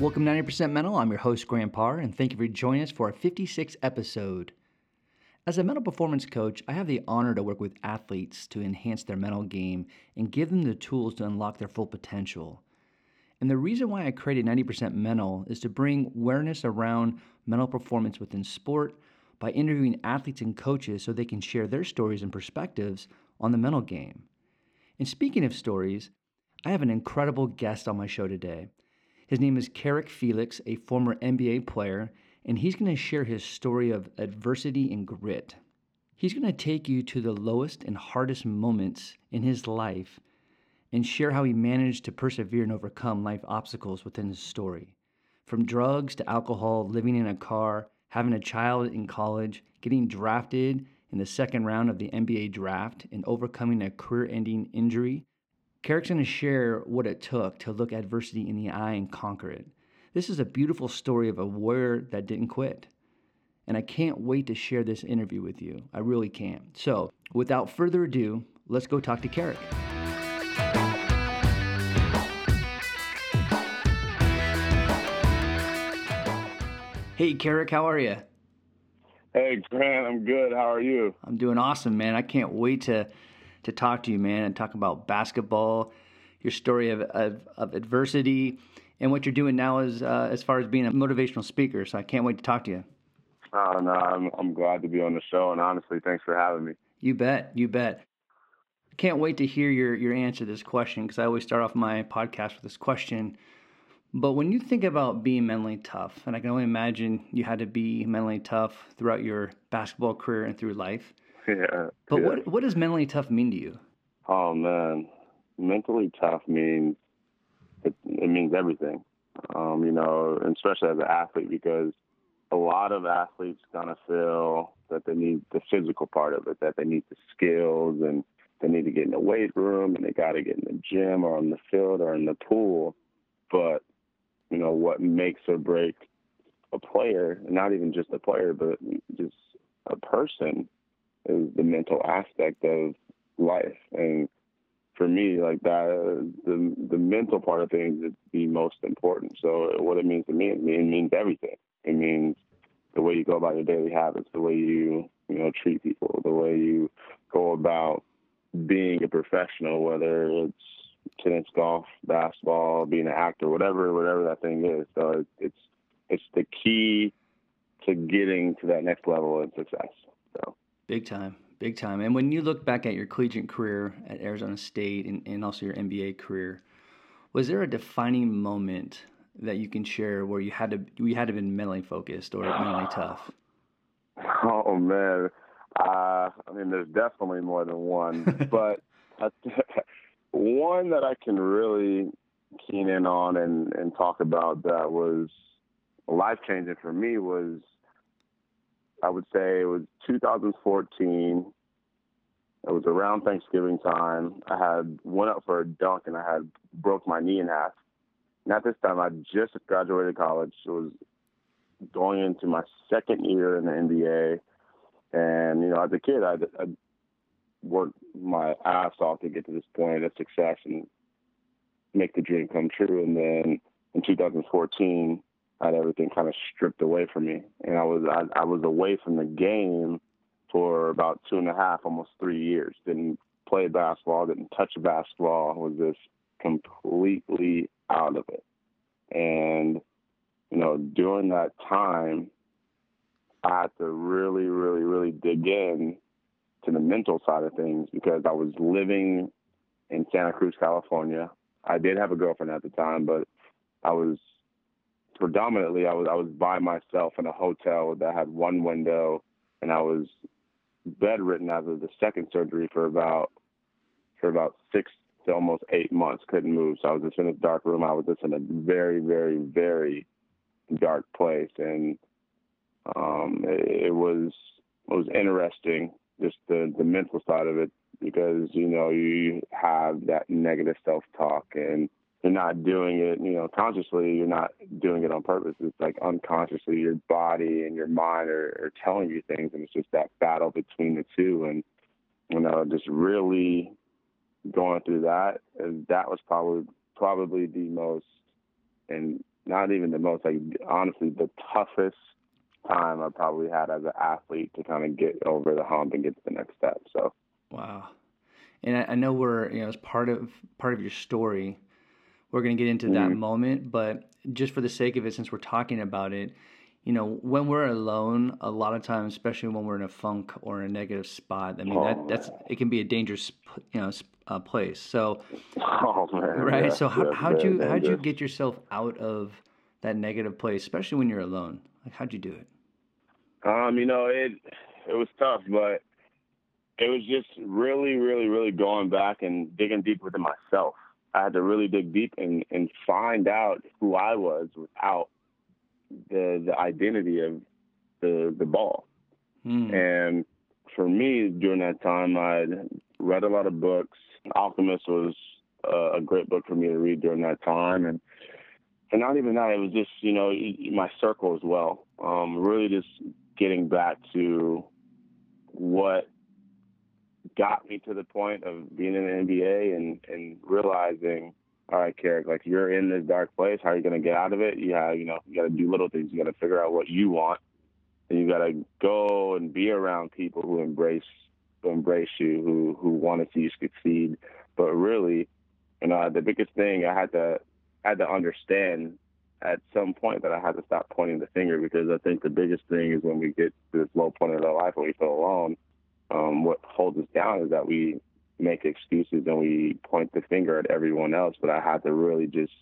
Welcome 90% Mental. I'm your host, Grant Parr, and thank you for joining us for our 56th episode. As a mental performance coach, I have the honor to work with athletes to enhance their mental game and give them the tools to unlock their full potential. And the reason why I created 90% Mental is to bring awareness around mental performance within sport by interviewing athletes and coaches so they can share their stories and perspectives on the mental game. And speaking of stories, I have an incredible guest on my show today. His name is Carrick Felix, a former NBA player, and he's going to share his story of adversity and grit. He's going to take you to the lowest and hardest moments in his life and share how he managed to persevere and overcome life obstacles within his story. From drugs to alcohol, living in a car, having a child in college, getting drafted in the second round of the NBA draft, and overcoming a career ending injury. Carrick's going to share what it took to look adversity in the eye and conquer it. This is a beautiful story of a warrior that didn't quit. And I can't wait to share this interview with you. I really can't. So, without further ado, let's go talk to Carrick. Hey, Carrick, how are you? Hey, Grant, I'm good. How are you? I'm doing awesome, man. I can't wait to to talk to you, man, and talk about basketball, your story of, of, of adversity, and what you're doing now as uh, as far as being a motivational speaker. So I can't wait to talk to you. Oh, no, I'm, I'm glad to be on the show, and honestly, thanks for having me. You bet, you bet. Can't wait to hear your your answer to this question because I always start off my podcast with this question. But when you think about being mentally tough, and I can only imagine you had to be mentally tough throughout your basketball career and through life. Yeah. But yeah. what what does mentally tough mean to you? Oh man, mentally tough means it, it means everything. Um, you know, especially as an athlete, because a lot of athletes kind of feel that they need the physical part of it, that they need the skills and they need to get in the weight room and they got to get in the gym or on the field or in the pool. But you know what makes or breaks a player, not even just a player, but just a person, is the mental aspect of life. And for me, like that, the the mental part of things is the most important. So what it means to me, it means everything. It means the way you go about your daily habits, the way you you know treat people, the way you go about being a professional, whether it's tennis, golf, basketball, being an actor, whatever, whatever that thing is. So it's it's the key to getting to that next level of success. So big time, big time. And when you look back at your collegiate career at Arizona State and, and also your NBA career, was there a defining moment that you can share where you had to you had to been mentally focused or mentally tough? Oh man, uh, I mean, there's definitely more than one, but one that I can really keen in on and, and talk about that was life changing for me was I would say it was 2014. It was around Thanksgiving time. I had went up for a dunk and I had broke my knee in half. And at this time, I just graduated college. It was going into my second year in the NBA. And, you know, as a kid, I, I worked my ass off to get to this point of success and make the dream come true. And then in 2014, I had everything kind of stripped away from me, and I was I, I was away from the game for about two and a half, almost three years. Didn't play basketball, didn't touch basketball. Was just completely out of it. And you know, during that time, I had to really, really, really dig in to the mental side of things because I was living in Santa Cruz, California. I did have a girlfriend at the time, but I was predominantly I was I was by myself in a hotel that had one window, and I was bedridden after the second surgery for about for about six to almost eight months. Couldn't move, so I was just in a dark room. I was just in a very, very, very dark place, and um, it, it was it was interesting just the the mental side of it because you know you have that negative self talk and you're not doing it you know consciously you're not doing it on purpose. It's like unconsciously your body and your mind are, are telling you things and it's just that battle between the two. And you know just really going through that that was probably probably the most and not even the most like honestly the toughest time I probably had as an athlete to kind of get over the hump and get to the next step. So. Wow, and I, I know we're you know as part of part of your story, we're going to get into mm-hmm. that moment, but just for the sake of it, since we're talking about it, you know, when we're alone, a lot of times, especially when we're in a funk or a negative spot, I mean, oh, that that's it can be a dangerous, you know, uh, place. So, oh, man, right. Yeah, so how yeah, how'd you how'd you get yourself out of that negative place, especially when you're alone? Like, how'd you do it? Um, you know, it it was tough, but it was just really, really, really going back and digging deep within myself. I had to really dig deep and, and find out who I was without the the identity of the the ball. Mm. And for me, during that time, I read a lot of books. Alchemist was uh, a great book for me to read during that time, and and not even that. It was just you know my circle as well. Um, really, just getting back to what got me to the point of being in the NBA and and realizing all right, Carrick, like you're in this dark place. How are you going to get out of it? Yeah, you know, you got to do little things. You got to figure out what you want, and you got to go and be around people who embrace who embrace you, who who want to see you succeed. But really, you know, the biggest thing I had to had to understand at some point that I had to stop pointing the finger because I think the biggest thing is when we get to this low point in our life when we feel alone. Um, what holds us down is that we make excuses and we point the finger at everyone else. But I had to really just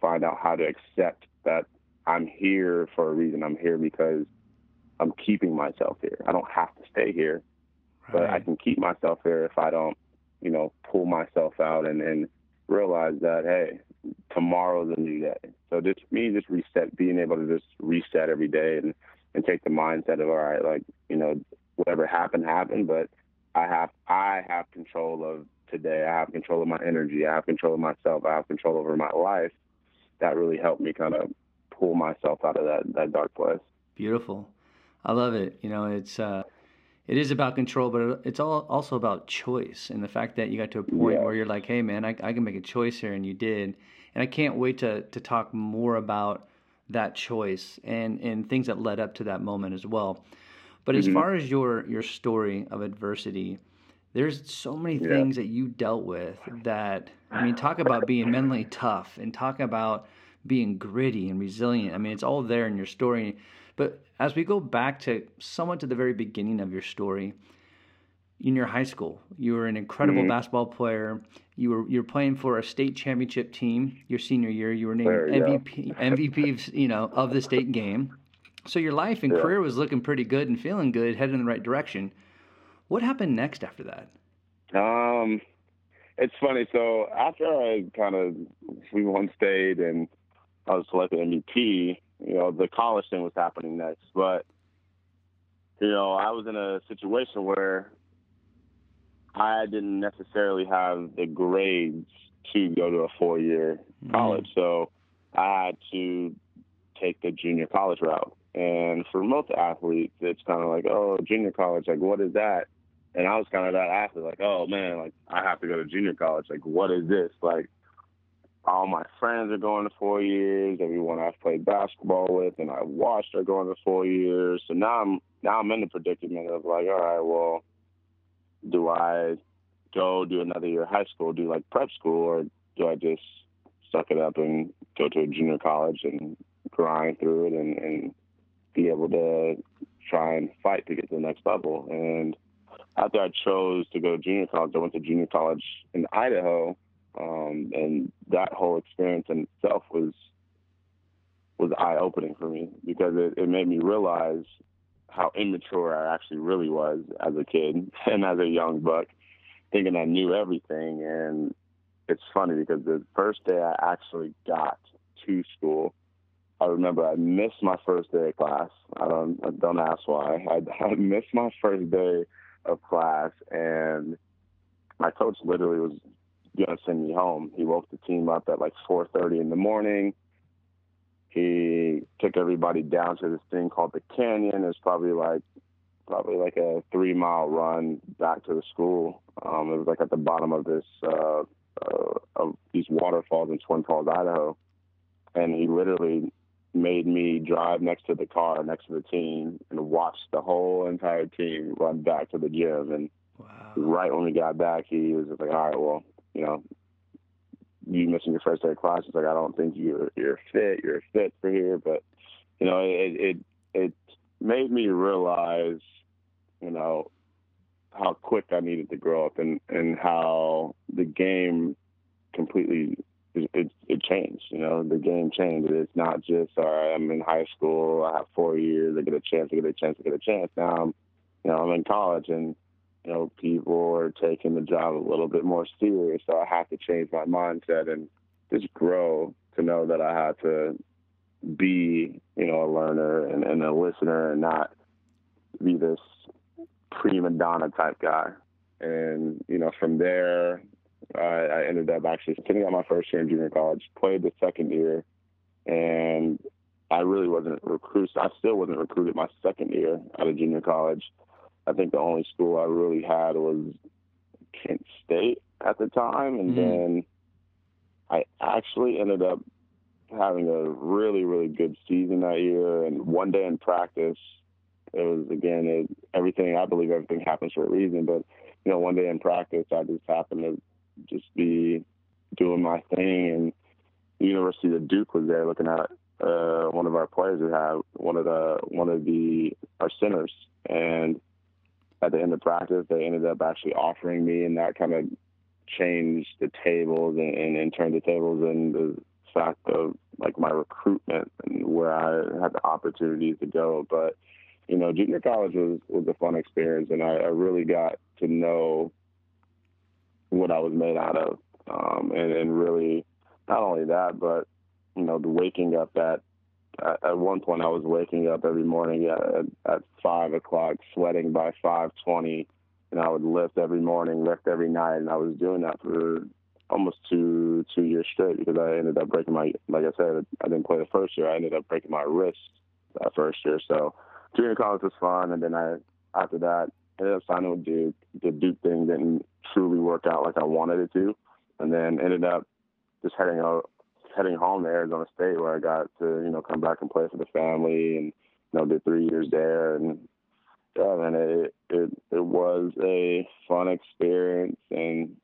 find out how to accept that I'm here for a reason. I'm here because I'm keeping myself here. I don't have to stay here, right. but I can keep myself here if I don't, you know, pull myself out and, and realize that, hey, tomorrow's a new day. So just me just reset, being able to just reset every day and, and take the mindset of, all right, like, you know, whatever happened, happened, but I have I have control of today. I have control of my energy. I have control of myself. I have control over my life. That really helped me kind of pull myself out of that that dark place. Beautiful. I love it. You know, it's uh it is about control, but it's all also about choice and the fact that you got to a point yeah. where you're like, hey man, I, I can make a choice here, and you did. And I can't wait to to talk more about that choice and and things that led up to that moment as well. But mm-hmm. as far as your your story of adversity, there's so many yeah. things that you dealt with that I mean, talk about being mentally tough and talk about being gritty and resilient. I mean, it's all there in your story. But as we go back to somewhat to the very beginning of your story, in your high school, you were an incredible mm-hmm. basketball player. You were you're playing for a state championship team your senior year. You were named there, MVP yeah. MVP of, you know of the state game. So your life and yeah. career was looking pretty good and feeling good, heading in the right direction. What happened next after that? Um, it's funny. So after I kind of we won state and I was selected MVP, you know, the college thing was happening next. But you know, I was in a situation where I didn't necessarily have the grades to go to a four-year mm-hmm. college, so I had to take the junior college route. And for most athletes, it's kind of like, oh, junior college, like, what is that? And I was kind of that athlete, like, oh man, like, I have to go to junior college. Like, what is this? Like, all my friends are going to four years. Everyone I've played basketball with and I watched are going to four years. So now I'm now I'm in the predicament of like, all right, well, do I go do another year of high school, do like prep school, or do I just suck it up and go to a junior college and grind through it and, and be able to try and fight to get to the next level. And after I chose to go to junior college, I went to junior college in Idaho, um, and that whole experience in itself was was eye opening for me because it, it made me realize how immature I actually really was as a kid and as a young buck, thinking I knew everything. And it's funny because the first day I actually got to school, I remember I missed my first day of class. I don't I don't ask why. I, I missed my first day of class, and my coach literally was gonna send me home. He woke the team up at like 4:30 in the morning. He took everybody down to this thing called the canyon. It's probably like probably like a three mile run back to the school. Um, it was like at the bottom of this uh, uh, of these waterfalls in Twin Falls, Idaho and he literally made me drive next to the car next to the team and watch the whole entire team run back to the gym. And wow. right when we got back, he was like, "All right, well, you know, you missing your first day of class. It's like I don't think you're you're fit. You're fit for here, but you know, it it it made me realize, you know, how quick I needed to grow up and and how the game completely it, it, it changed. You know, the game changed. It's not just all right. I'm in high school. I have four years. I get a chance. I get a chance. I get a chance. Now I'm, you know, I'm in college and you know, people are taking the job a little bit more serious. So I have to change my mindset and just grow to know that I have to be, you know, a learner and, and a listener and not be this prima donna type guy. And, you know, from there, I, I ended up actually sitting out my first year in junior college, played the second year, and I really wasn't recruited. I still wasn't recruited my second year out of junior college. I think the only school I really had was Kent State at the time, and mm-hmm. then I actually ended up having a really really good season that year. And one day in practice, it was again it, everything. I believe everything happens for a reason, but you know, one day in practice, I just happened to just be doing my thing, and the University of Duke was there looking at uh, one of our players who had one of the one of the our centers, and at the end of practice, they ended up actually offering me, and that kind of changed the tables and, and, and turned the tables and the fact of like my recruitment and where I had the opportunities to go. But you know, junior college was was a fun experience, and I, I really got to know what I was made out of, um, and, and really not only that, but you know, the waking up at at one point I was waking up every morning at, at five o'clock, sweating by five twenty, and I would lift every morning, lift every night, and I was doing that for almost two two years straight because I ended up breaking my like I said I didn't play the first year. I ended up breaking my wrist that first year. So junior college was fun and then I after that ended up signing with Duke the Duke thing didn't truly work out like I wanted it to and then ended up just heading out heading home to Arizona State where I got to, you know, come back and play for the family and, you know, did three years there. And, yeah, man, it, it, it was a fun experience and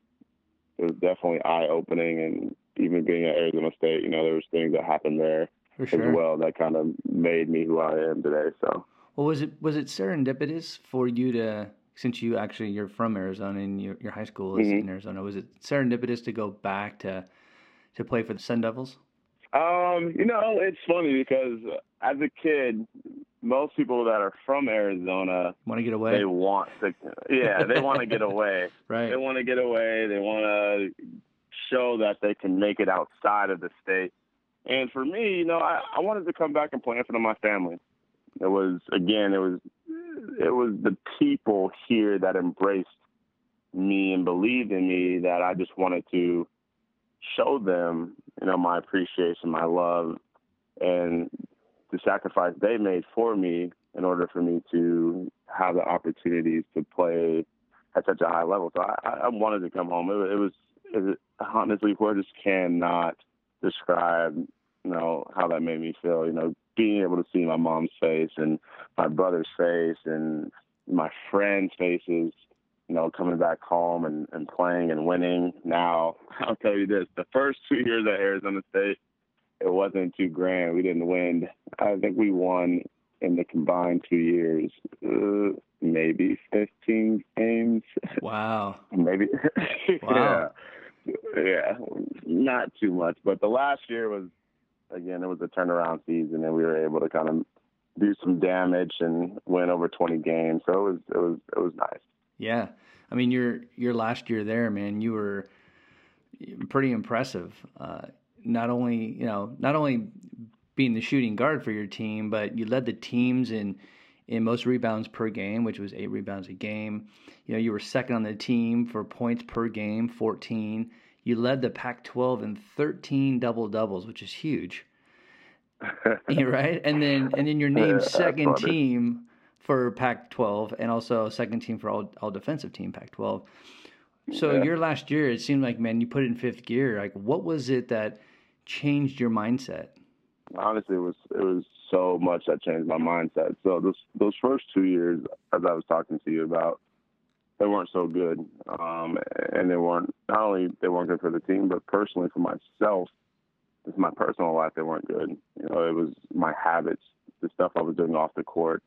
it was definitely eye opening. And even being at Arizona State, you know, there was things that happened there sure. as well that kind of made me who I am today. So, well, was it, was it serendipitous for you to, since you actually, you're from Arizona and your, your high school is mm-hmm. in Arizona, was it serendipitous to go back to, to play for the Sun Devils? Um, you know, it's funny because as a kid, most people that are from Arizona want to get away. They want to, yeah, they want to get away. right. They want to get away. They want to show that they can make it outside of the state. And for me, you know, I, I wanted to come back and play in front of my family. It was again, it was it was the people here that embraced me and believed in me that I just wanted to show them, you know, my appreciation, my love, and the sacrifice they made for me in order for me to have the opportunities to play at such a high level. So I, I wanted to come home. It, it was, it honestly, words cannot describe, you know, how that made me feel. You know, being able to see my mom's face and my brother's face and my friends' faces you know, coming back home and, and playing and winning. Now, I'll tell you this the first two years at Arizona State, it wasn't too grand. We didn't win. I think we won in the combined two years, uh, maybe 15 games. Wow. maybe. Wow. yeah. Yeah. Not too much. But the last year was, again, it was a turnaround season, and we were able to kind of do some damage and win over 20 games. So it was, it was, it was nice. Yeah, I mean your your last year there, man, you were pretty impressive. Uh, not only you know not only being the shooting guard for your team, but you led the teams in in most rebounds per game, which was eight rebounds a game. You know, you were second on the team for points per game, 14. You led the Pac-12 in 13 double doubles, which is huge. right? And then and then you're named second team for Pac-12 and also second team for all all defensive team Pac-12. So yeah. your last year, it seemed like man, you put it in fifth gear. Like, what was it that changed your mindset? honestly, it was it was so much that changed my mindset. So those those first two years, as I was talking to you about, they weren't so good, um, and they weren't not only they weren't good for the team, but personally for myself, just my personal life, they weren't good. You know, it was my habits, the stuff I was doing off the court.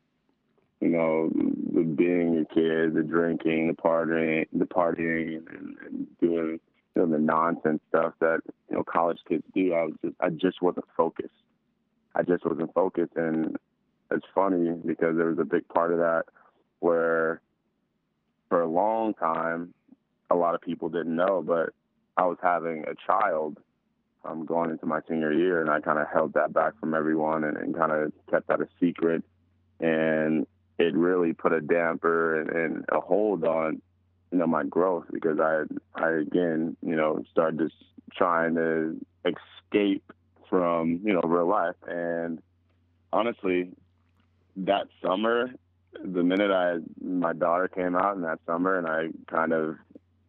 You know, the being a kid, the drinking, the partying, the partying, and, and doing you know the nonsense stuff that you know college kids do. I was just I just wasn't focused. I just wasn't focused, and it's funny because there was a big part of that where for a long time, a lot of people didn't know, but I was having a child um, going into my senior year, and I kind of held that back from everyone and, and kind of kept that a secret. And it really put a damper and, and, a hold on, you know, my growth because I, I again, you know, started just trying to escape from, you know, real life. And honestly, that summer, the minute I my daughter came out in that summer, and I kind of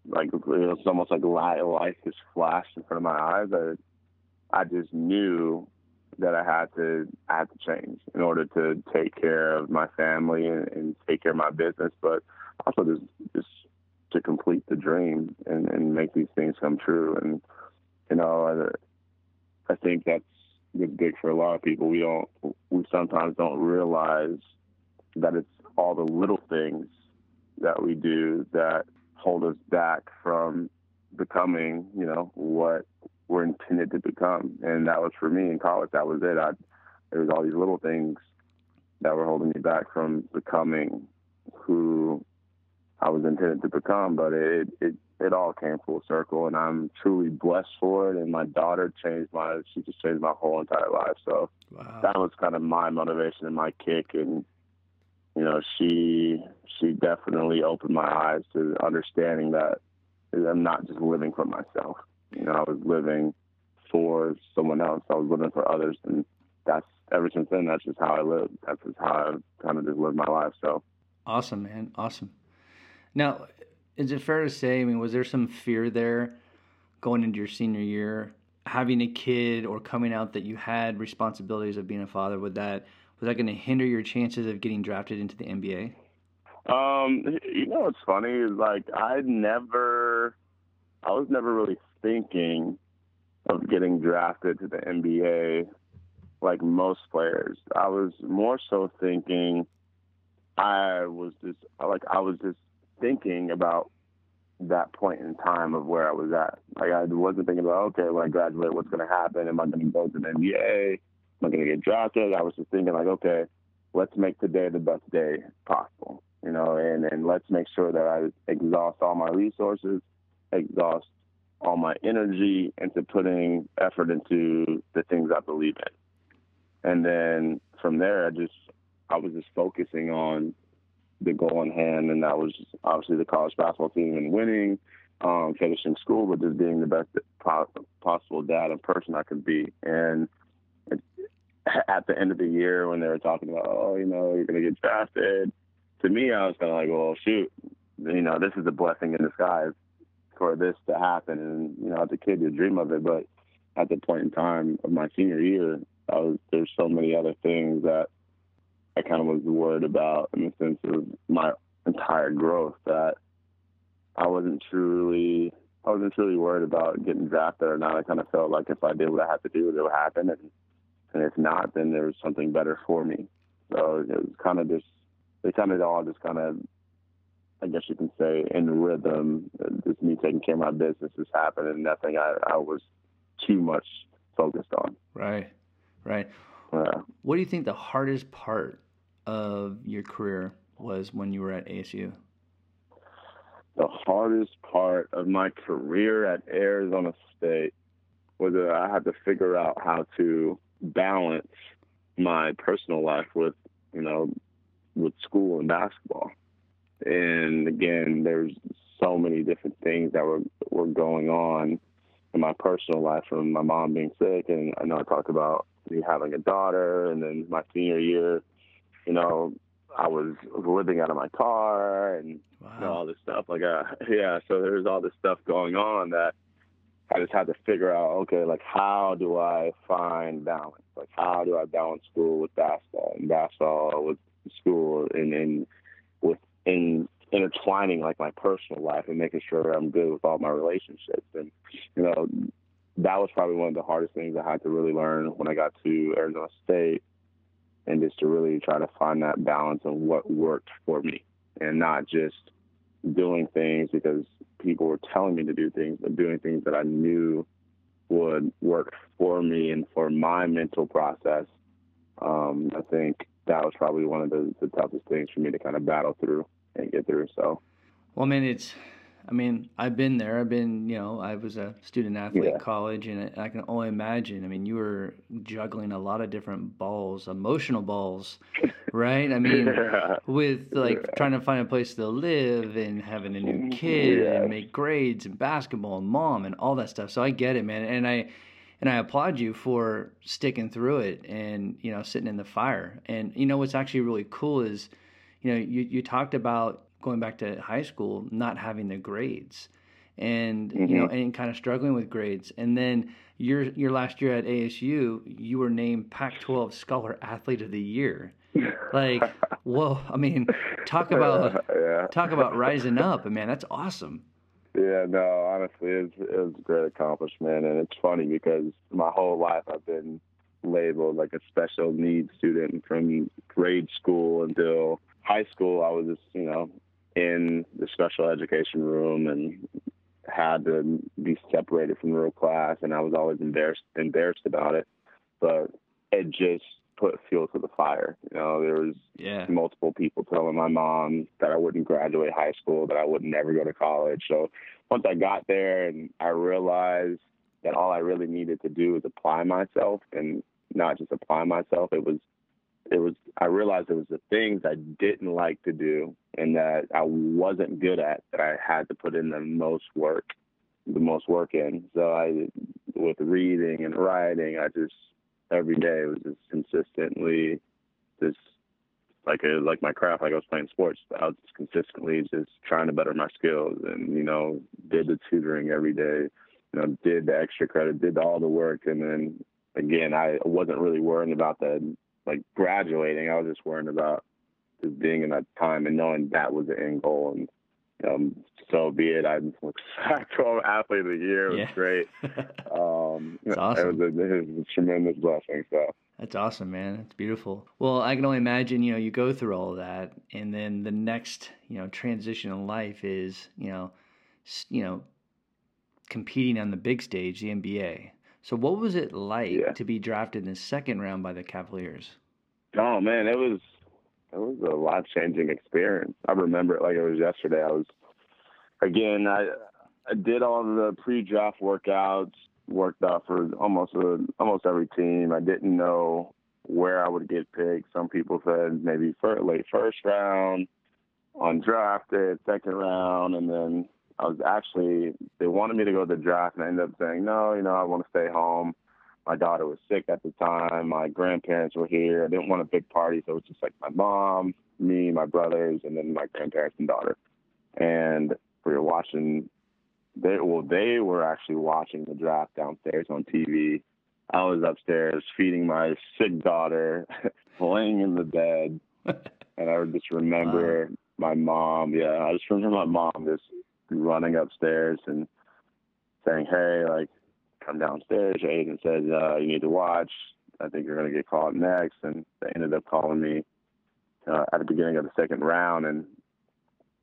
like it was almost like life just flashed in front of my eyes. I I just knew that I had to I had to change in order to take care of my family and, and take care of my business, but also just just to complete the dream and, and make these things come true. And you know, I, I think that's big for a lot of people. We don't we sometimes don't realize that it's all the little things that we do that hold us back from becoming, you know, what we're intended to become. And that was for me in college. That was it. I, there was all these little things that were holding me back from becoming who I was intended to become. But it, it, it all came full circle, and I'm truly blessed for it. And my daughter changed my, she just changed my whole entire life. So wow. that was kind of my motivation and my kick. And you know, she she definitely opened my eyes to understanding that I'm not just living for myself. You know, I was living for someone else. I was living for others, and that's ever since then. That's just how I live. That's just how I kind of just lived my life. So awesome, man, awesome. Now, is it fair to say? I mean, was there some fear there going into your senior year, having a kid, or coming out that you had responsibilities of being a father? Would that was that going to hinder your chances of getting drafted into the NBA? Um, you know what's funny is like I never, I was never really thinking of getting drafted to the NBA like most players. I was more so thinking I was just like I was just thinking about that point in time of where I was at. Like I wasn't thinking about okay, when I graduate, what's going to happen? Am I going to go to the NBA? am I going to get drafted? I was just thinking like, okay, let's make today the best day possible, you know, and, and let's make sure that I exhaust all my resources, exhaust all my energy into putting effort into the things I believe in. And then from there, I just, I was just focusing on the goal in hand, and that was obviously the college basketball team and winning, um, finishing school, but just being the best possible dad and person I could be. And at the end of the year when they were talking about, oh, you know, you're going to get drafted, to me, I was kind of like, well, shoot, you know, this is a blessing in disguise for this to happen. And, you know, as a kid, you dream of it. But at the point in time of my senior year, I was, there's so many other things that I kind of was worried about in the sense of my entire growth that I wasn't truly, I wasn't truly worried about getting drafted or not. I kind of felt like if I did what I had to do, it would happen. And and if not, then there was something better for me. So it was kind of just, they kind of all just kind of, I guess you can say, in rhythm. Just me taking care of my business has happened, and nothing I, I was too much focused on. Right, right. Yeah. What do you think the hardest part of your career was when you were at ASU? The hardest part of my career at Arizona State was that I had to figure out how to balance my personal life with, you know, with school and basketball. And again, there's so many different things that were were going on in my personal life from my mom being sick and I know I talked about me having a daughter and then my senior year, you know, I was living out of my car and wow. you know, all this stuff. Like, uh, yeah, so there's all this stuff going on that I just had to figure out, okay, like how do I find balance? Like how do I balance school with basketball and basketball with school and and with in intertwining like my personal life and making sure I'm good with all my relationships. And you know, that was probably one of the hardest things I had to really learn when I got to Arizona State and just to really try to find that balance of what worked for me and not just doing things because people were telling me to do things, but doing things that I knew would work for me and for my mental process. Um, I think that was probably one of the, the toughest things for me to kind of battle through and get through. So, well, man, it's I mean, I've been there. I've been, you know, I was a student athlete yeah. college, and I can only imagine. I mean, you were juggling a lot of different balls, emotional balls, right? I mean, yeah. with like yeah. trying to find a place to live and having a new mm-hmm. kid and make grades and basketball and mom and all that stuff. So I get it, man, and I and I applaud you for sticking through it and you know sitting in the fire. And you know what's actually really cool is, you know, you you talked about going back to high school, not having the grades and mm-hmm. you know mm-hmm. and kind of struggling with grades and then your your last year at ASU you were named Pac-12 Scholar Athlete of the Year like whoa I mean talk about yeah. talk about rising up man that's awesome yeah no honestly it was, it was a great accomplishment and it's funny because my whole life I've been labeled like a special needs student from grade school until high school I was just you know in the special education room and had to be separated from the real class and I was always embarrassed embarrassed about it. But it just put fuel to the fire. You know, there was yeah. multiple people telling my mom that I wouldn't graduate high school, that I would never go to college. So once I got there and I realized that all I really needed to do was apply myself and not just apply myself, it was it was I realized it was the things I didn't like to do and that I wasn't good at that I had to put in the most work, the most work in. So I, with reading and writing, I just every day was just consistently just like a, like my craft, like I was playing sports. I was just consistently just trying to better my skills, and you know, did the tutoring every day. You know, did the extra credit, did all the work, and then again, I wasn't really worrying about the like graduating. I was just worrying about just being in that time and knowing that was the end goal. And um, so be it. I was Pac-12 athlete of the year. It was yeah. great. Um, That's awesome. It was, a, it was a tremendous blessing. So. That's awesome, man. That's beautiful. Well, I can only imagine, you know, you go through all of that, and then the next, you know, transition in life is, you know, you know, competing on the big stage, the NBA. So, what was it like yeah. to be drafted in the second round by the Cavaliers? Oh man, it was it was a life changing experience. I remember it like it was yesterday. I was again, I I did all the pre draft workouts, worked out for almost a, almost every team. I didn't know where I would get picked. Some people said maybe for late first round, undrafted, second round, and then I was actually they wanted me to go to the draft, and I ended up saying no. You know, I want to stay home. My daughter was sick at the time. My grandparents were here. I didn't want a big party, so it was just like my mom, me, my brothers, and then my grandparents and daughter. And we were watching. They well, they were actually watching the draft downstairs on TV. I was upstairs feeding my sick daughter, laying in the bed, and I would just remember wow. my mom. Yeah, I just remember my mom just running upstairs and saying, "Hey, like, come downstairs." Your agent said uh, you need to watch. I think you're going to get called next, and they ended up calling me uh, at the beginning of the second round, and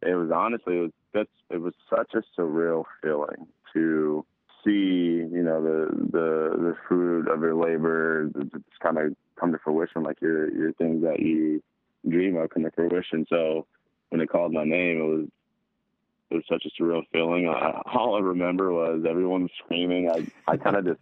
it was honestly it was that's it was such a surreal feeling to see you know the the the fruit of your labor just kind of come to fruition like your your things that you dream of come to fruition so when they called my name it was it was such a surreal feeling. I, all I remember was everyone screaming. I I kind of just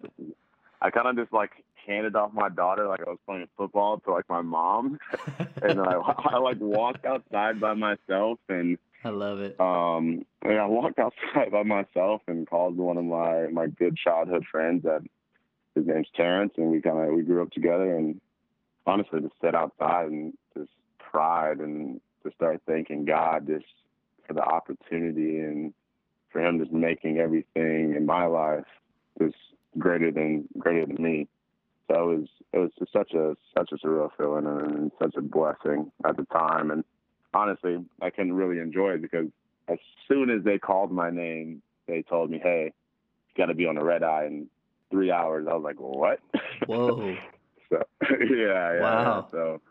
I kind of just like handed off my daughter like I was playing football to like my mom, and I I like walked outside by myself and. I love it. Um, and I walked outside by myself and called one of my my good childhood friends. That his name's Terrence, and we kind of we grew up together. And honestly, to sit outside and just cried and to start thanking God just for the opportunity and for him just making everything in my life was greater than greater than me. So it was it was just such a such a surreal feeling and such a blessing at the time. And honestly, I couldn't really enjoy it because as soon as they called my name, they told me, "Hey, you got to be on the red eye in three hours." I was like, "What?" Whoa. so yeah, yeah. Wow. So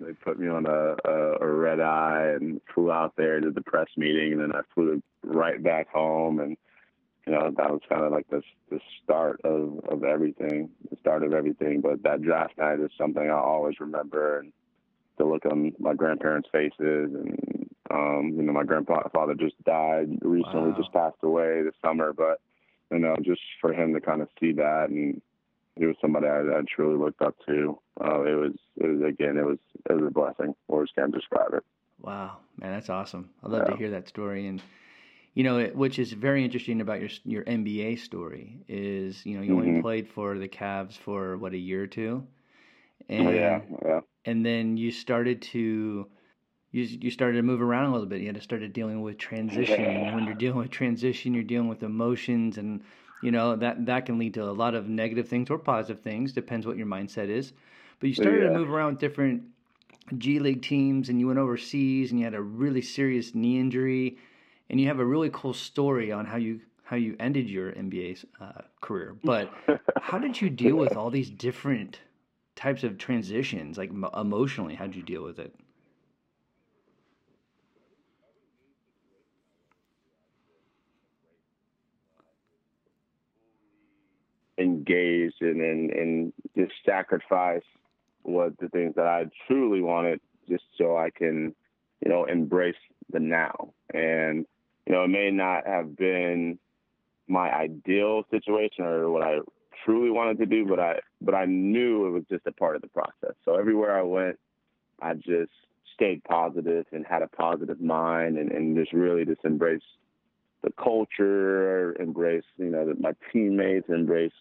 they put me on a, a, a red eye and flew out there to the press meeting, and then I flew right back home and you know, that was kind of like the the start of of everything, the start of everything. But that draft night is something I always remember, and to look on my grandparents' faces, and um, you know, my grandfather just died recently, Wow. just passed away this summer. But you know, just for him to kind of see that, and he was somebody I, I truly looked up to. Uh, it was, it was again, it was, it was a blessing. Words can't describe it. Wow, man, that's awesome. I love to hear that story, and you know, it, which is very interesting about your your NBA story is you know you only Mhm. played for the Cavs for what a year or two, and yeah, yeah. and then you started to you you started to move around a little bit. You had to started dealing with transition. And when you're dealing with transition, you're dealing with emotions, and you know that that can lead to a lot of negative things or positive things. Depends what your mindset is. But you started to move around different G League teams, and you went overseas, and you had a really serious knee injury, and you have a really cool story on how you how you ended your NBA uh, career. But how did you deal with all these different types of transitions, like mo- emotionally? How did you deal with it? Engaged and, and and just sacrifice what the things that I truly wanted just so I can, you know, embrace the now. And, you know, it may not have been my ideal situation or what I truly wanted to do, but I but I knew it was just a part of the process. So everywhere I went, I just stayed positive and had a positive mind and, and just really just embraced the culture, embrace, you know, that my teammates, embrace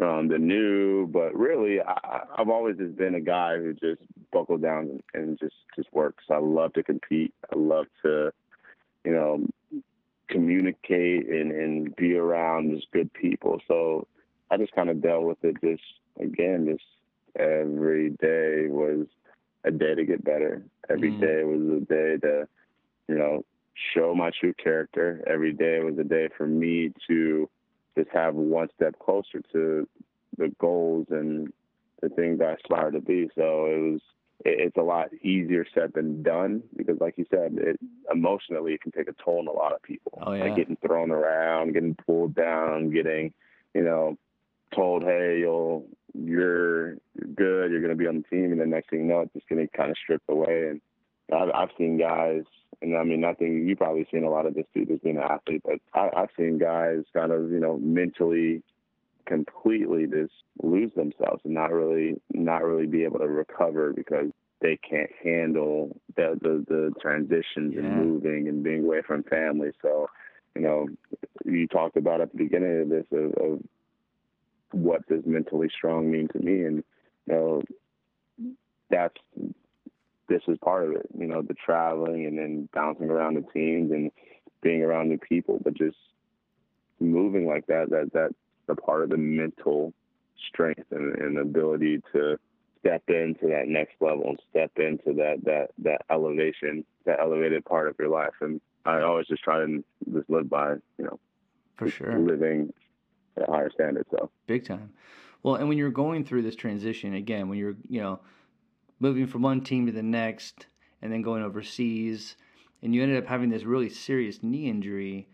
um, the new. But really, I, I've always just been a guy who just buckled down and just just works. I love to compete. I love to, you know, communicate and, and be around just good people. So I just kind of dealt with it. Just again, just every day was a day to get better. Every Mm. day was a day to, you know, show my true character. Every day was a day for me to just have one step closer to the goals and the things I aspire to be. So it was it's a lot easier said than done because like you said, it emotionally it can take a toll on a lot of people. Oh, yeah. Like getting thrown around, getting pulled down, getting, you know, told, Hey, you'll you're good, you're gonna be on the team and the next thing you know it's just getting kind of stripped away and I've, I've seen guys, and I mean, I think you've probably seen a lot of this too, just being an athlete, but I, I've seen guys kind of, you know, mentally completely just lose themselves and not really, not really be able to recover because they can't handle the, the, the transitions Yeah. and moving and being away from family. So, you know, you talked about at the beginning of this of, of what does mentally strong mean to me, and you know, that's this is part of it. You know, the traveling and then bouncing around the teams and being around new people, but just moving like that. That that's a part of the mental strength and, and ability to step into that next level and step into that that that elevation, that elevated part of your life. And I always just try to just live by, you know, For sure. living at a higher standard. So Big time. Well, and when you're going through this transition again, when you're you know moving from one team to the next, and then going overseas, and you ended up having this really serious knee injury,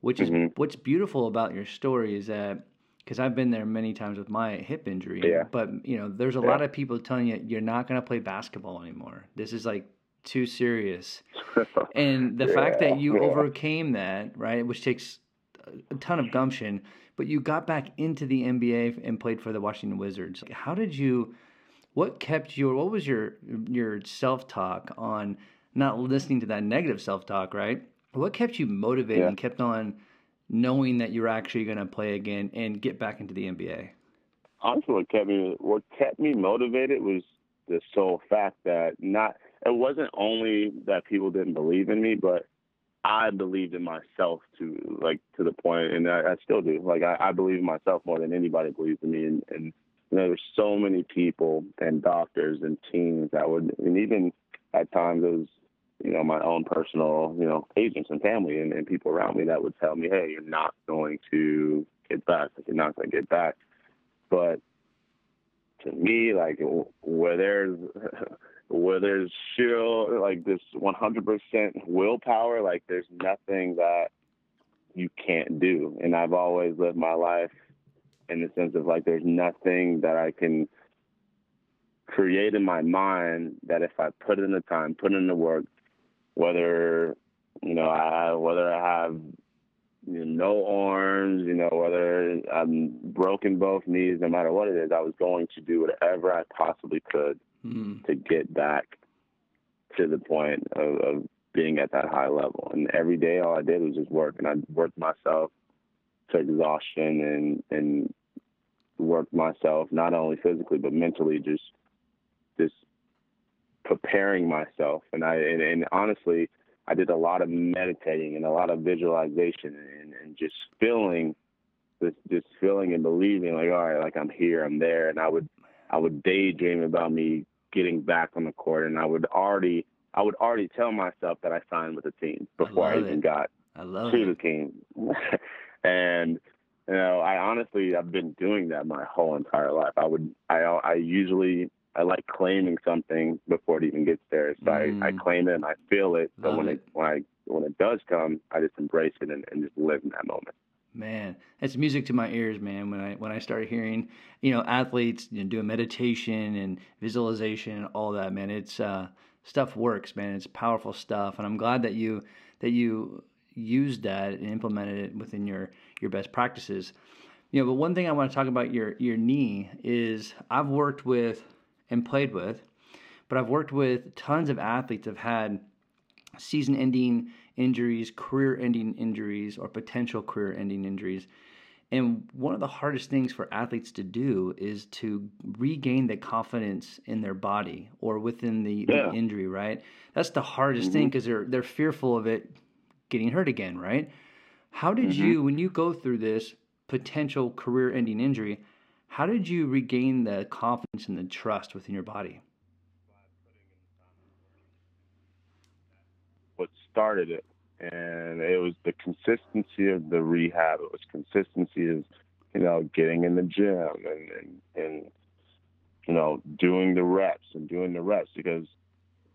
which is Mhm. what's beautiful about your story is that because I've been there many times with my hip injury, Yeah. but you know there's a Yeah. lot of people telling you you're not going to play basketball anymore. This is like too serious. And the fact that you yeah. overcame that, right, which takes a ton of gumption, but you got back into the NBA and played for the Washington Wizards. How did you? What kept you? What was your your self talk on not listening to that negative self talk? Right. What kept you motivated Yeah. and kept on knowing that you're actually going to play again and get back into the NBA? honestly, what kept me what kept me motivated was the sole fact that not it wasn't only that people didn't believe in me, but I believed in myself to like to the point, and I, I still do. Like I, I believe in myself more than anybody believes in me, and, and you know, there's so many people and doctors and teams that would, and even at times it was, you know, my own personal, you know, agents and family and, and people around me that would tell me, hey, you're not going to get back. Like, you're not going to get back. But to me, like where there's where there's still like this 100% willpower, like there's nothing that you can't do. And I've always lived my life in the sense of like there's nothing that I can create in my mind that if I put in the time, put in the work, whether you know I whether I have you know, no arms, you know, whether I'm broken both knees, no matter what it is, I was going to do whatever I possibly could mm. to get back to the point of, of being at that high level. And every day, all I did was just work, and I worked myself to exhaustion and and worked myself not only physically but mentally, just just preparing myself. And I and, and honestly, I did a lot of meditating and a lot of visualization and, and just feeling this just feeling and believing like all right like I'm here I'm there and I would I would daydream about me getting back on the court and I would already I would already tell myself that I signed with the team before I, I even got I to it. the team and you know I honestly I've been doing that my whole entire life I would I I usually I like claiming something before it even gets there. So mm. I, I claim it and I feel it. But when it. it. when I when it does come, I just embrace it and, and just live in that moment. Man, it's music to my ears, man. When I when I started hearing, you know, athletes you know, doing meditation and visualization and all that, man, it's uh, stuff works, man. It's powerful stuff, and I'm glad that you that you used that and implemented it within your your best practices. You know, but one thing I want to talk about your your knee is I've worked with and played with, but I've worked with tons of athletes have had season ending injuries, career ending injuries, or potential career ending injuries. And one of the hardest things for athletes to do is to regain the confidence in their body or within the, yeah. the injury, right? That's the hardest mm-hmm. thing because they're they're fearful of it getting hurt again, right? How did mm-hmm. you, when you go through this potential career ending injury, how did you regain the confidence and the trust within your body? What started it, and it was the consistency of the rehab. It was consistency of, you know, getting in the gym and and, and you know doing the reps and doing the reps because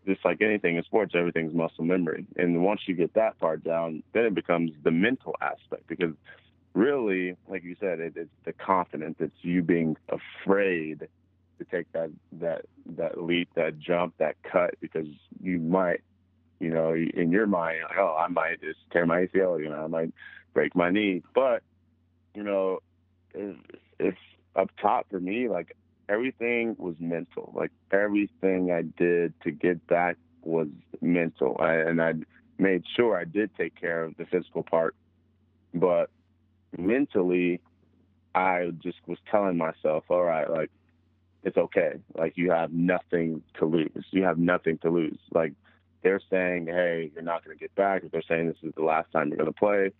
just like anything in sports, everything's muscle memory. And once you get that part down, then it becomes the mental aspect because really, like you said, it, it's the confidence. It's you being afraid to take that that that leap, that jump, that cut, because you might, you know, in your mind, like, oh, I might just tear my ACL, you know, I might break my knee. But you know, it's, it's up top for me. Like everything was mental. Like everything I did to get back was mental, I, and I made sure I did take care of the physical part, but mentally, I just was telling myself, all right, like, it's okay. Like, you have nothing to lose. You have nothing to lose. Like, they're saying, hey, you're not going to get back. They're saying this is the last time you're going to play,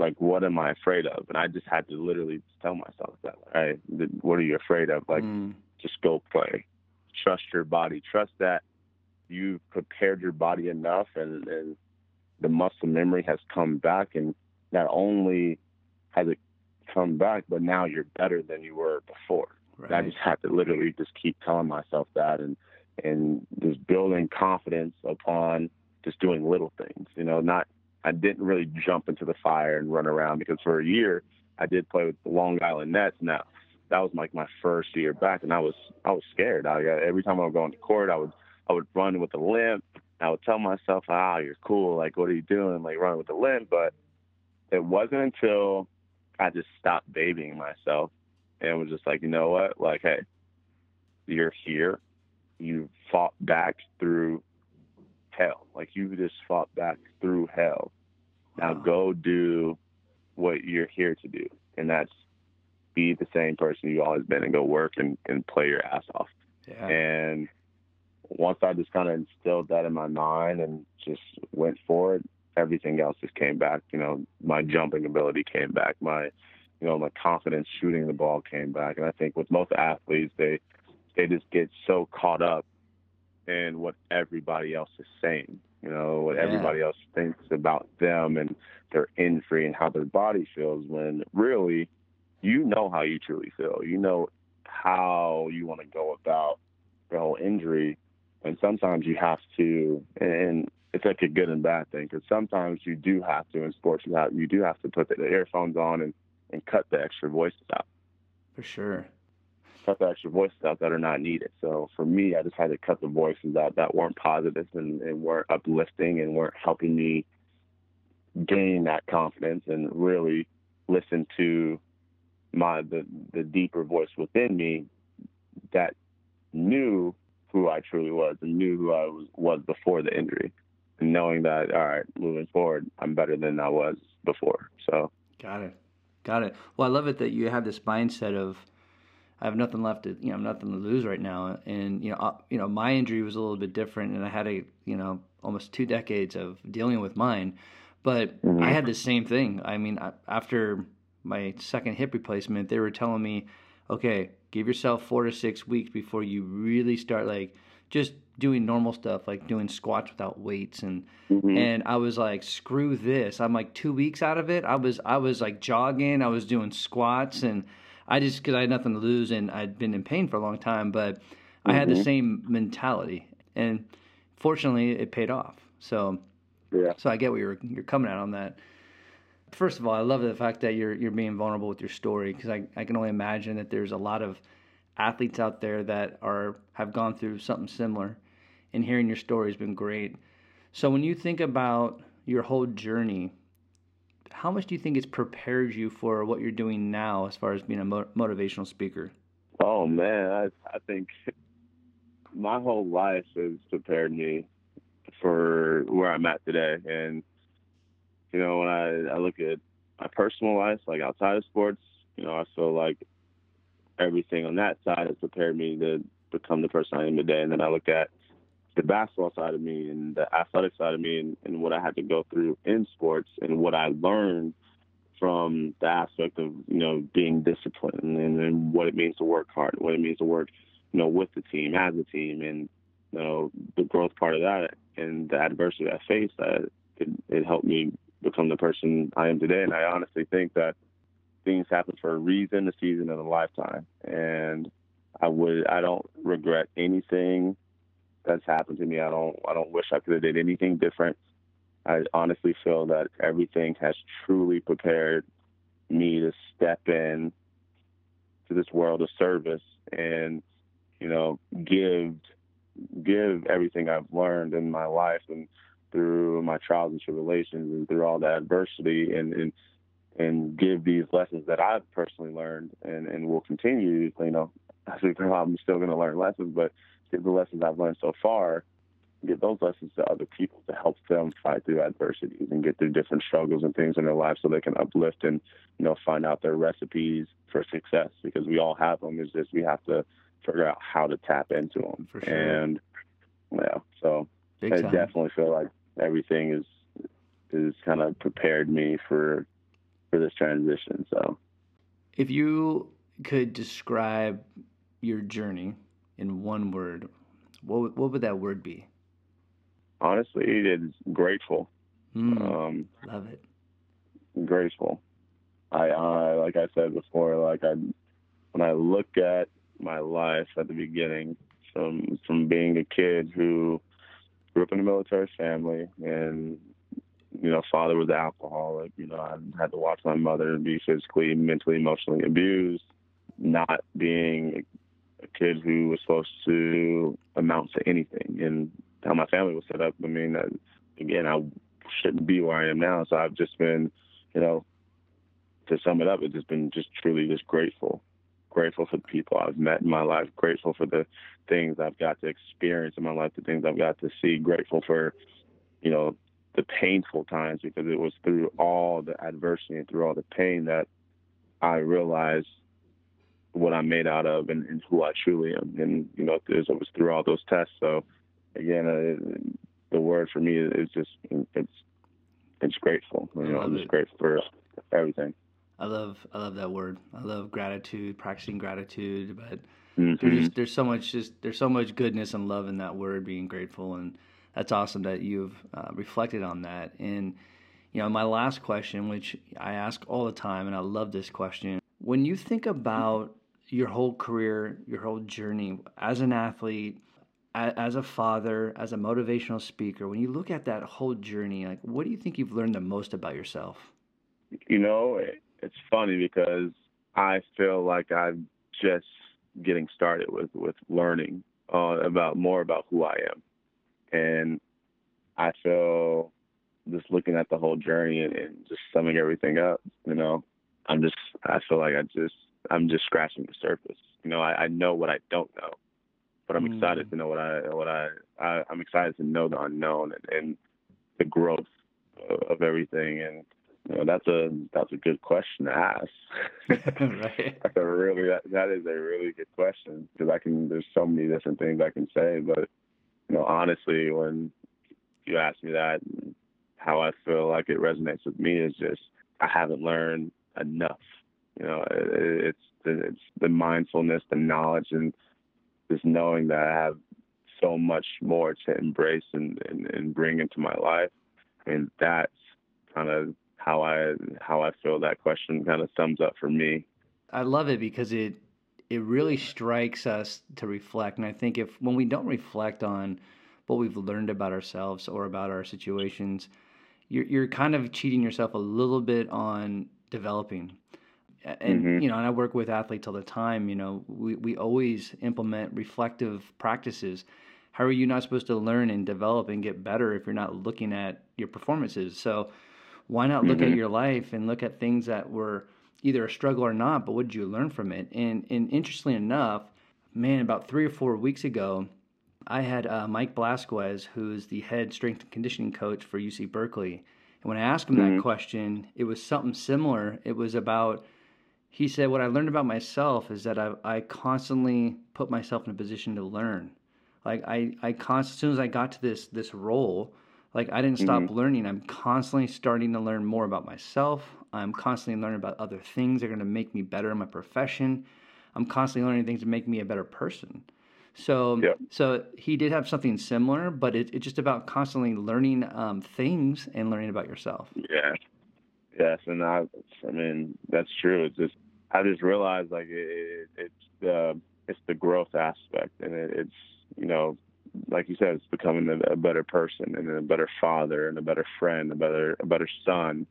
like, what am I afraid of? And I just had to literally tell myself that, hey, what are you afraid of? Like, mm. just go play. Trust your body. Trust that you've prepared your body enough and, and the muscle memory has come back. And not only has it come back, but now you're better than you were before. Right. I just had to literally just keep telling myself that and and just building confidence upon just doing little things. You know, not I didn't really jump into the fire and run around because for a year I did play with the Long Island Nets. Now that was like my first year back, and I was I was scared. I, every time I would go into court, I would I would run with a limp. I would tell myself, "Ah, you're cool. Like, what are you doing? Like, running with a limp." But it wasn't until I just stopped babying myself and was just like, you know what? Like, hey, you're here. You fought back through hell. Like you just fought back through hell. Now go do what you're here to do. And that's be the same person you've always been and go work and, and play your ass off. Yeah. And once I just kind of instilled that in my mind and just went for it, everything else just came back. You know, my jumping ability came back. My, you know, my confidence shooting the ball came back. And I think with most athletes, they they just get so caught up in what everybody else is saying. You know, what yeah. everybody else thinks about them and their injury and how their body feels. When really, you know how you truly feel. You know how you want to go about the whole injury. And sometimes you have to, and it's like a good and bad thing because sometimes you do have to in sports you have you do have to put the earphones on and and cut the extra voices out for sure cut the extra voices out that are not needed so for me i just had to cut the voices out that weren't positive and, and weren't uplifting and weren't helping me gain that confidence and really listen to my the the deeper voice within me that knew who I truly was and knew who I was, was before the injury and knowing that all right, moving forward, I'm better than I was before. So got it, got it. Well, I love it that you have this mindset of I have nothing left to you know nothing to lose right now, and you know uh, you know my injury was a little bit different, and I had a you know almost two decades of dealing with mine, but mm-hmm. I had the same thing. I mean, after my second hip replacement, they were telling me, okay, give yourself four to six weeks before you really start like just doing normal stuff like doing squats without weights. And mm-hmm. and I was like screw this. I'm like 2 weeks out of it. I was I was like jogging. I was doing squats. And I just cuz I had nothing to lose and I'd been in pain for a long time but mm-hmm. I had the mm-hmm. same mentality and fortunately it paid off so yeah so I get what you're you're coming at on that first of all I love the fact that you're you're being vulnerable with your story cuz I I can only imagine that there's a lot of athletes out there that are have gone through something similar and hearing your story has been great. So when you think about your whole journey, how much do you think it's prepared you for what you're doing now as far as being a mo- motivational speaker? Oh man, I I think my whole life has prepared me for where I'm at today. And you know, when I I look at my personal life, like outside of sports, you know, I feel like everything on that side has prepared me to become the person I am today. And then I look at the basketball side of me and the athletic side of me and, and what I had to go through in sports and what I learned from the aspect of, you know, being disciplined and, and what it means to work hard, what it means to work, you know, with the team, as a team and, you know, the growth part of that and the adversity I faced, that it, it helped me become the person I am today. And I honestly think that things happen for a reason, a season, and a lifetime. And I would, I don't regret anything that's happened to me. I don't, I don't wish I could have did anything different. I honestly feel that everything has truly prepared me to step in to this world of service and, you know, give, give everything I've learned in my life and through my trials and tribulations and through all the adversity and, and and give these lessons that I've personally learned and, and will continue, you know, as we grow I'm still going to learn lessons, but the lessons I've learned so far, give those lessons to other people to help them fight through adversities and get through different struggles and things in their life so they can uplift and, you know, find out their recipes for success because we all have them. It's just we have to figure out how to tap into them. For sure. And, yeah, so Big I time. definitely feel like everything is is kind of prepared me for for this transition. So, if you could describe your journey in one word, what what would that word be? Honestly, it's grateful. Mm, um, love it. Grateful. I uh, like I said before, like I when I look at my life at the beginning, from from being a kid who grew up in a military family and you know, father was an alcoholic. You know, I had to watch my mother be physically, mentally, emotionally abused. Not being a kid who was supposed to amount to anything, and how my family was set up. I mean, uh, again, I shouldn't be where I am now. So I've just been, you know, to sum it up, it's just been just truly just grateful. Grateful for the people I've met in my life. Grateful for the things I've got to experience in my life. The things I've got to see. Grateful for, you know, the painful times because it was through all the adversity and through all the pain that I realized what I'm made out of and, and who I truly am. And you know, it was through all those tests. So again, uh, the word for me is just it's it's grateful. You know, I'm just it. grateful for everything. I love I love that word. I love gratitude, practicing gratitude, but mm-hmm. there's just, there's so much just there's so much goodness and love in that word, being grateful, and that's awesome that you've uh, reflected on that. And you know, my last question, which I ask all the time, and I love this question, when you think about your whole career, your whole journey as an athlete, as a father, as a motivational speaker, when you look at that whole journey, like what do you think you've learned the most about yourself? You know, it's funny because I feel like I'm just getting started with with learning uh, about more about who I am, and I feel just looking at the whole journey and, and just summing everything up. You know, I'm just I feel like I just I'm just scratching the surface. You know, I, I know what I don't know, but I'm mm. excited to know what I what I, I am excited to know the unknown and, and the growth of, of everything. And you know, that's a that's a good question to ask. right. That's a really that, that is a really good question because I can there's so many different things I can say, but you know, honestly, when you ask me that, how I feel like it resonates with me is just I haven't learned enough you know, it's the, it's the mindfulness, the knowledge, and just knowing that I have so much more to embrace and, and, and bring into my life. And that's kind of how I how I feel that question kind of sums up for me. I love it because it it really strikes us to reflect. And I think if when we don't reflect on what we've learned about ourselves or about our situations, you're you're kind of cheating yourself a little bit on developing and mm-hmm. you know, and I work with athletes all the time. You know, we we always implement reflective practices. How are you not supposed to learn and develop and get better if you're not looking at your performances? So, why not look mm-hmm. at your life and look at things that were either a struggle or not? But what did you learn from it? And and interestingly enough, man, about three or four weeks ago, I had uh, Mike Blasquez, who's the head strength and conditioning coach for UC Berkeley. And when I asked him mm-hmm. that question, it was something similar. It was about he said, What I learned about myself is that I, I constantly put myself in a position to learn. Like I, I const, as soon as I got to this this role, like I didn't stop mm-hmm. learning. I'm constantly starting to learn more about myself. I'm constantly learning about other things that are going to make me better in my profession. I'm constantly learning things to make me a better person. So, yep. so he did have something similar, but it, it's just about constantly learning um, things and learning about yourself. Yeah, Yes, and I, I mean that's true. It's just I just realized like it, it's the it's the growth aspect, and it, it's you know like you said, it's becoming a, a, better person and a better father and a better friend, a better a better son,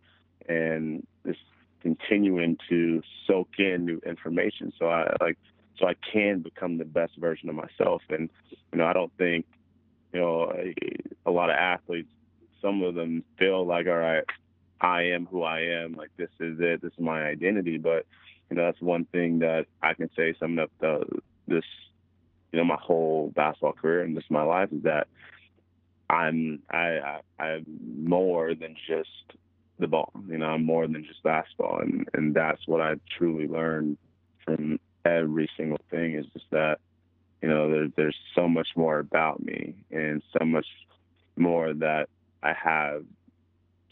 and just continuing to soak in new information. So I like so I can become the best version of myself. And you know, I don't think you know a, a lot of athletes. Some of them feel like, all right, I am who I am. Like this is it. This is my identity. But you know, that's one thing that I can say summing up the this you know my whole basketball career and just my life is that I'm I, I I'm more than just the ball. You know, I'm more than just basketball, and and that's what I truly learned from every single thing is just that you know there, there's so much more about me and so much more that I have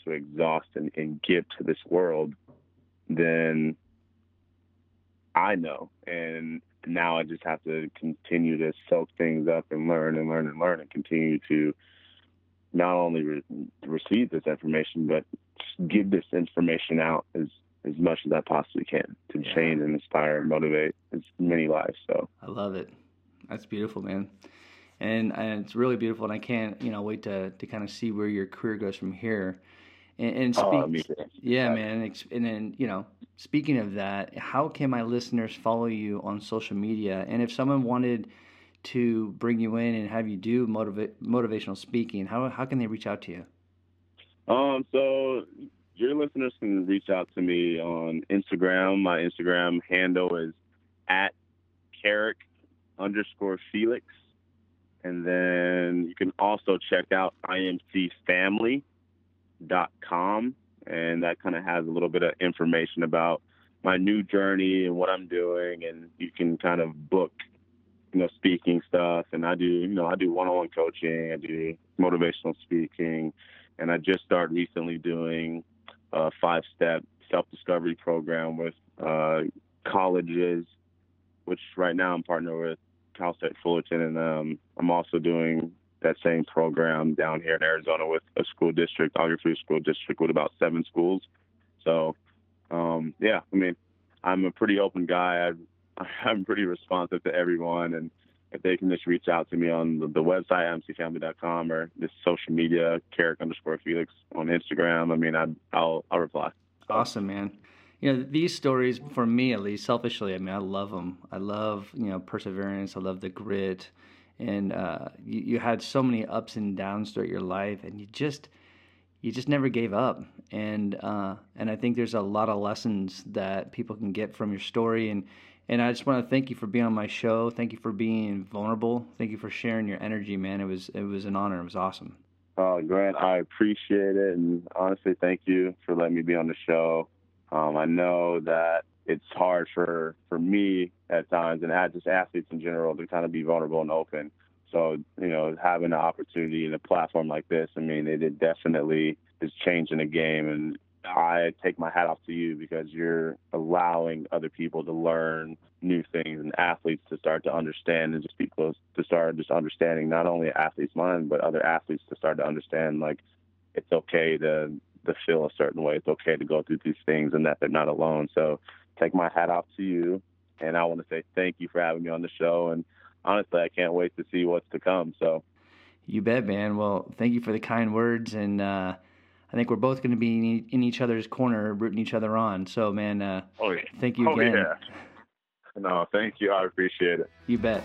to exhaust and, and give to this world, then I know. And now I just have to continue to soak things up and learn and learn and learn and continue to not only re- receive this information, but give this information out as as much as I possibly can to yeah. change and inspire and motivate as many lives. So I love it. That's beautiful, man. And, and it's really beautiful, and I can't, you know, wait to to kind of see where your career goes from here. And, and oh, speak, oh, yeah, man. And then, you know, speaking of that, how can my listeners follow you on social media? And if someone wanted to bring you in and have you do motiva- motivational speaking, how, how can they reach out to you? Um, so your listeners can reach out to me on Instagram. My Instagram handle is at Carrick underscore Felix. And then you can also check out IMC Family com, and that kind of has a little bit of information about my new journey and what I'm doing, and you can kind of book, you know, speaking stuff. And I do, you know, I do one-on-one coaching, I do motivational speaking, and I just started recently doing a five step self discovery program with uh, colleges, which right now I'm partnered with Cal State Fullerton, and um, I'm also doing that same program down here in Arizona with a school district, Auger School District, with about seven schools. So, um, yeah, I mean, I'm a pretty open guy. I, I'm pretty responsive to everyone, and if they can just reach out to me on the, the website, mcfamily.com, or this social media, Carrick underscore Felix on Instagram, I mean, I, I'll, I'll reply. Awesome, man. You know, these stories, for me at least, selfishly, I mean, I love them. I love, you know, perseverance. I love the grit. And uh, you, you had so many ups and downs throughout your life, and you just, you just never gave up. And uh, and I think there's a lot of lessons that people can get from your story. And and I just want to thank you for being on my show. Thank you for being vulnerable. Thank you for sharing your energy, man. It was it was an honor. It was awesome. Uh, Grant, I appreciate it, and honestly, thank you for letting me be on the show. Um, I know that it's hard for for me at times, and just athletes in general, to kind of be vulnerable and open. So, you know, having an opportunity and a platform like this, I mean, it, it definitely is changing the game. And I take my hat off to you because you're allowing other people to learn new things and athletes to start to understand and just be close to start just understanding not only athletes' mind, but other athletes to start to understand like it's okay to to feel a certain way. It's okay to go through these things and that they're not alone. So take my hat off to you. And I want to say thank you for having me on the show. And honestly, I can't wait to see what's to come. So you bet, man. Well, thank you for the kind words. And, uh, I think we're both going to be in each other's corner, rooting each other on. So, man, uh, oh, yeah. thank you oh, again. Yeah. No, thank you. I appreciate it. You bet.